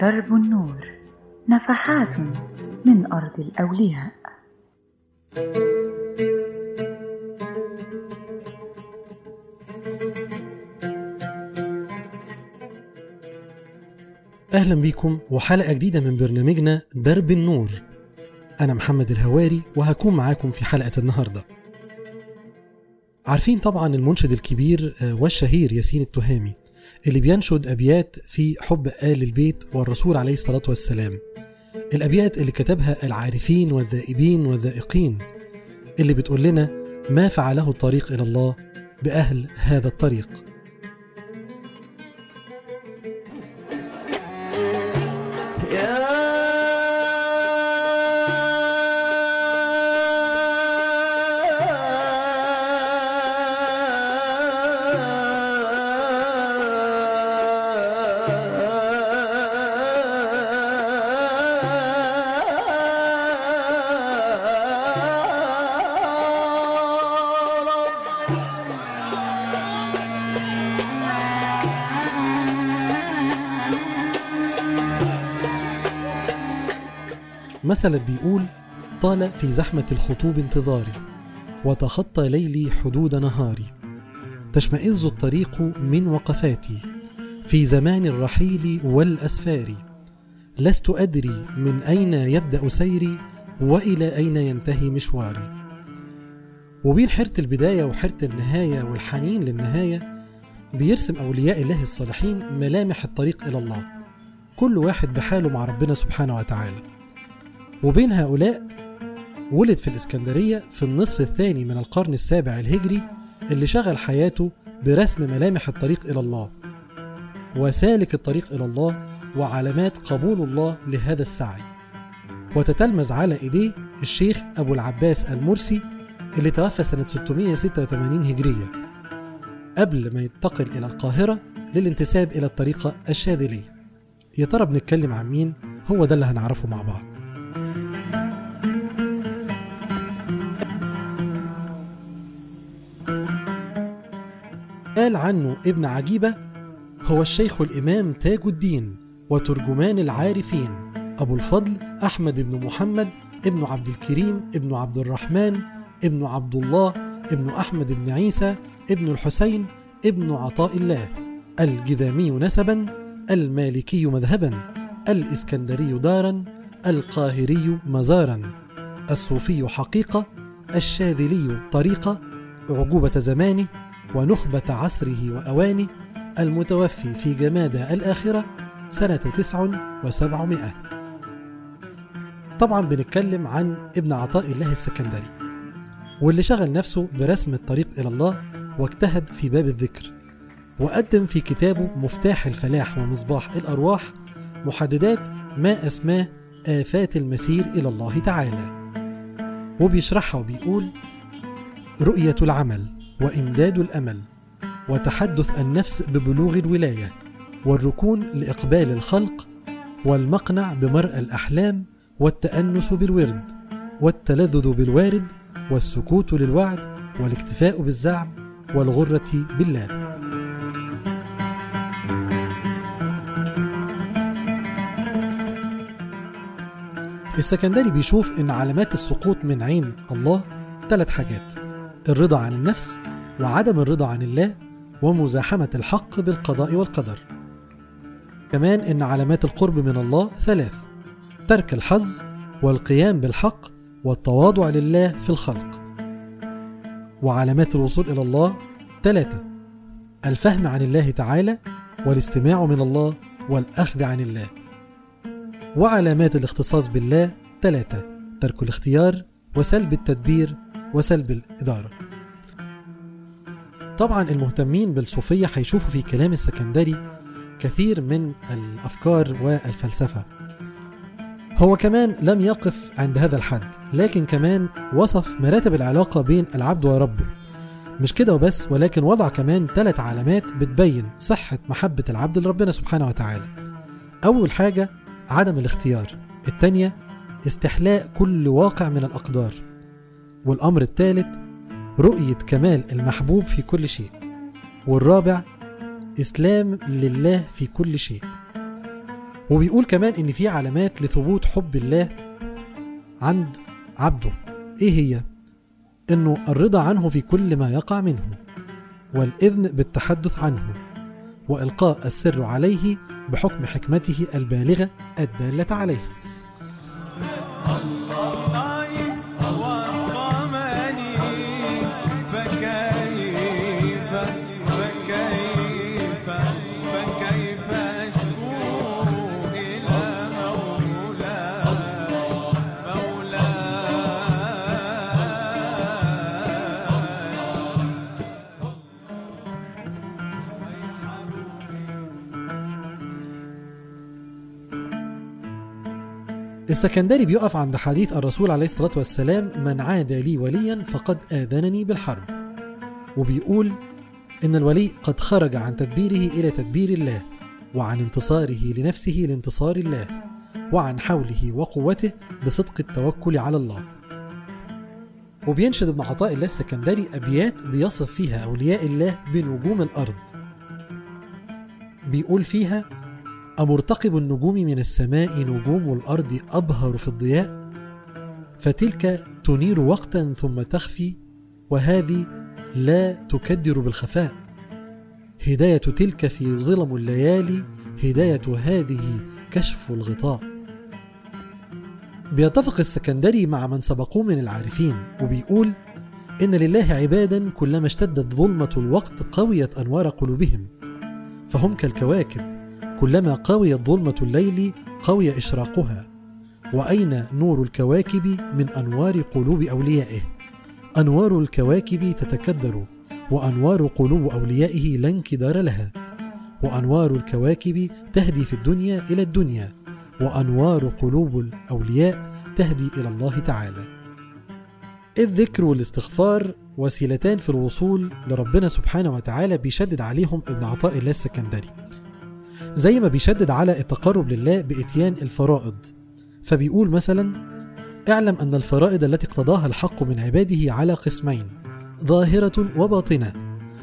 درب النور نفحات من أرض الأولياء. أهلا بيكم وحلقة جديدة من برنامجنا درب النور. أنا محمد الهواري وهكون معاكم في حلقة النهاردة. عارفين طبعا المنشد الكبير والشهير ياسين التهامي. اللي بينشد أبيات في حب آل البيت والرسول عليه الصلاة والسلام. الأبيات اللي كتبها العارفين والذائبين والذائقين. اللي بتقول لنا ما فعله الطريق إلى الله بأهل هذا الطريق. مثلا بيقول طال في زحمة الخطوب انتظاري وتخطى ليلي حدود نهاري. تشمئز الطريق من وقفاتي في زمان الرحيل والأسفار لست أدري من أين يبدأ سيري وإلى أين ينتهي مشواري. وبين حيرة البداية وحيرة النهاية والحنين للنهاية بيرسم أولياء الله الصالحين ملامح الطريق إلى الله. كل واحد بحاله مع ربنا سبحانه وتعالى. وبين هؤلاء ولد في الإسكندرية في النصف الثاني من القرن السابع الهجري اللي شغل حياته برسم ملامح الطريق إلى الله وسالك الطريق إلى الله وعلامات قبول الله لهذا السعي. وتتلمذ على إيديه الشيخ أبو العباس المرسي اللي توفى سنة 686 هجرية قبل ما ينتقل إلى القاهرة للانتساب إلى الطريقة الشاذلية. يا ترى بنتكلم عن مين؟ هو ده اللي هنعرفه مع بعض. قال عنه ابن عجيبة هو الشيخ الإمام تاج الدين وترجمان العارفين أبو الفضل أحمد بن محمد ابن عبد الكريم ابن عبد الرحمن ابن عبد الله ابن أحمد بن عيسى ابن الحسين ابن عطاء الله الجذامي نسبا المالكي مذهبا الإسكندري دارا القاهري مزارا الصوفي حقيقة الشاذلي طريقة أعجوبة زمانه ونخبة عصره وأوانه المتوفي في جمادى الآخرة سنة تسع وسبعمائة. طبعا بنتكلم عن ابن عطاء الله السكندري واللي شغل نفسه برسم الطريق إلى الله واجتهد في باب الذكر وقدم في كتابه مفتاح الفلاح ومصباح الأرواح محددات ما أسماه آفات المسير إلى الله تعالى. وبيشرحها وبيقول رؤية العمل وإمداد الأمل وتحدث النفس ببلوغ الولاية والركون لإقبال الخلق والمقنع بمرء الأحلام والتأنس بالورد والتلذذ بالوارد والسكوت للوعد والاكتفاء بالزعم والغرة بالله. السكندري بيشوف إن علامات السقوط من عين الله ثلاث حاجات الرضا عن النفس وعدم الرضا عن الله ومزاحمة الحق بالقضاء والقدر. كمان إن علامات القرب من الله ثلاث ترك الحظ والقيام بالحق والتواضع لله في الخلق. وعلامات الوصول إلى الله ثلاثة الفهم عن الله تعالى والاستماع من الله والأخذ عن الله. وعلامات الاختصاص بالله ثلاثة ترك الاختيار وسلب التدبير وسلب الإدارة. طبعا المهتمين بالصوفية هيشوفوا في كلام السكندري كثير من الأفكار والفلسفة. هو كمان لم يقف عند هذا الحد لكن كمان وصف مراتب العلاقة بين العبد وربه. مش كده وبس ولكن وضع كمان ثلاث علامات بتبين صحة محبة العبد لربنا سبحانه وتعالى. أول حاجة عدم الاختيار. التانية استحلاء كل واقع من الأقدار. والأمر الثالث رؤية كمال المحبوب في كل شيء. والرابع إسلام لله في كل شيء. وبيقول كمان إن في علامات لثبوت حب الله عند عبده. إيه هي؟ إنه الرضا عنه في كل ما يقع منه والإذن بالتحدث عنه. وإلقاء السر عليه بحكم حكمته البالغة الدالة عليه. السكندري بيقف عند حديث الرسول عليه الصلاة والسلام من عاد لي وليا فقد آذنني بالحرب. وبيقول إن الولي قد خرج عن تدبيره إلى تدبير الله وعن انتصاره لنفسه لانتصار الله وعن حوله وقوته بصدق التوكل على الله. وبينشد ابن عطاء الله السكندري أبيات بيصف فيها أولياء الله بنجوم الأرض. بيقول فيها أمرتقب النجوم من السماء نجوم الأرض أبهر في الضياء؟ فتلك تنير وقتا ثم تخفي وهذه لا تكدر بالخفاء. هداية تلك في ظلم الليالي هداية هذه كشف الغطاء. بيتفق السكندري مع من سبقوه من العارفين وبيقول إن لله عبادا كلما اشتدت ظلمة الوقت قويت أنوار قلوبهم فهم كالكواكب. كلما قويت ظلمة الليل قوي إشراقها. وأين نور الكواكب من أنوار قلوب أوليائه؟ أنوار الكواكب تتكدر وأنوار قلوب أوليائه لا انكدار لها. وأنوار الكواكب تهدي في الدنيا إلى الدنيا وأنوار قلوب الأولياء تهدي إلى الله تعالى. الذكر والاستغفار وسيلتان في الوصول لربنا سبحانه وتعالى بيشدد عليهم ابن عطاء الله السكندري. زي ما بيشدد على التقرب لله بإتيان الفرائض. فبيقول مثلا اعلم أن الفرائض التي اقتضاها الحق من عباده على قسمين ظاهرة وباطنة.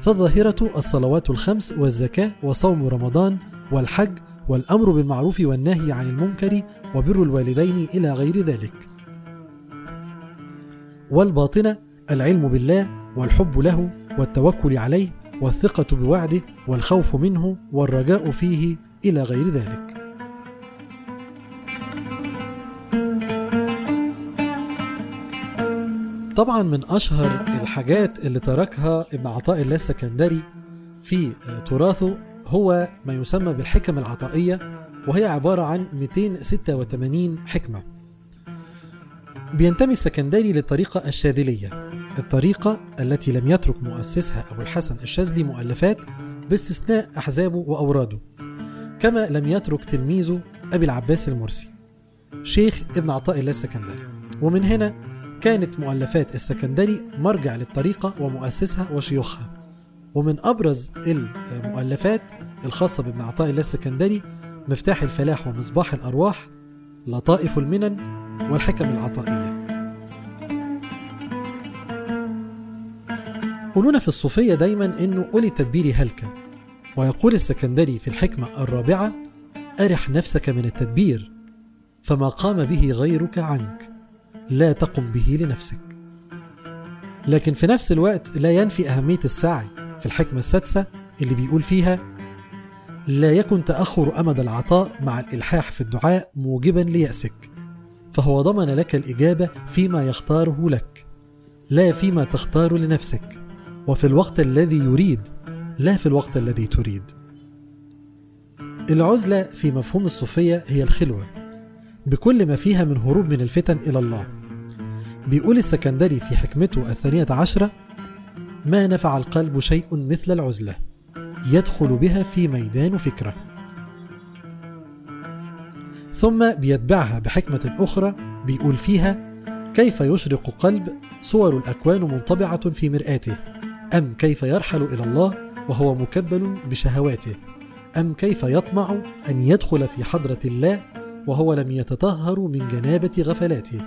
فالظاهرة الصلوات الخمس والزكاة وصوم رمضان والحج والأمر بالمعروف والنهي عن المنكر وبر الوالدين إلى غير ذلك. والباطنة العلم بالله والحب له والتوكل عليه والثقة بوعده والخوف منه والرجاء فيه إلى غير ذلك. طبعا من أشهر الحاجات اللي تركها ابن عطاء الله السكندري في تراثه هو ما يسمى بالحكم العطائية وهي عبارة عن 286 حكمة. بينتمي السكندري للطريقة الشاذلية الطريقة التي لم يترك مؤسسها أبو الحسن الشاذلي مؤلفات باستثناء أحزابه وأوراده كما لم يترك تلميذه أبي العباس المرسي شيخ ابن عطاء الله السكندري. ومن هنا كانت مؤلفات السكندري مرجع للطريقة ومؤسسها وشيوخها. ومن أبرز المؤلفات الخاصة بابن عطاء الله السكندري مفتاح الفلاح ومصباح الأرواح لطائف المنن والحكم العطائية. يقولون في الصوفية دايما أنه أولي التدبير هلكة. ويقول السكندري في الحكمة الرابعة أرح نفسك من التدبير فما قام به غيرك عنك لا تقم به لنفسك. لكن في نفس الوقت لا ينفي أهمية السعي في الحكمة السادسة اللي بيقول فيها لا يكن تأخر أمد العطاء مع الإلحاح في الدعاء موجبا ليأسك فهو ضمن لك الإجابة فيما يختاره لك لا فيما تختار لنفسك. وفي الوقت الذي يريد لا في الوقت الذي تريد. العزلة في مفهوم الصوفية هي الخلوة بكل ما فيها من هروب من الفتن إلى الله. بيقول السكندري في حكمته الثانية عشرة ما نفع القلب شيء مثل العزلة يدخل بها في ميدان فكرة. ثم بيتبعها بحكمة أخرى بيقول فيها كيف يشرق قلب صور الأكوان منطبعة في مرآته؟ أم كيف يرحل إلى الله وهو مكبل بشهواته؟ أم كيف يطمع أن يدخل في حضرة الله وهو لم يتطهر من جنابة غفلاته؟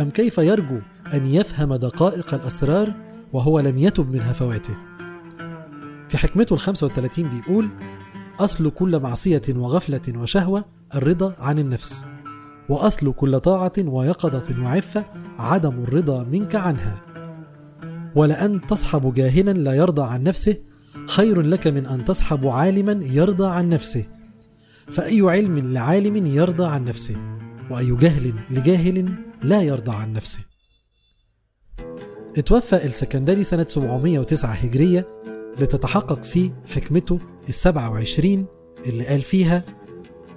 أم كيف يرجو أن يفهم دقائق الأسرار وهو لم يتب من هفواته؟ في حكمته الخمسة والثلاثين بيقول أصل كل معصية وغفلة وشهوة الرضا عن النفس وأصل كل طاعة ويقظة وعفة عدم الرضا منك عنها. ولأن تصحب جاهلا لا يرضى عن نفسه خير لك من أن تصحب عالما يرضى عن نفسه. فأي علم لعالم يرضى عن نفسه وأي جهل لجاهل لا يرضى عن نفسه. اتوفى السكندري سنة 709 هجرية لتتحقق فيه حكمته السبعة وعشرين اللي قال فيها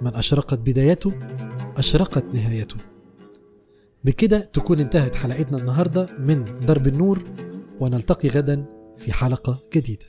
من أشرقت بدايته أشرقت نهايته. بكده تكون انتهت حلقتنا النهاردة من درب النور ونلتقي غدا في حلقة جديدة.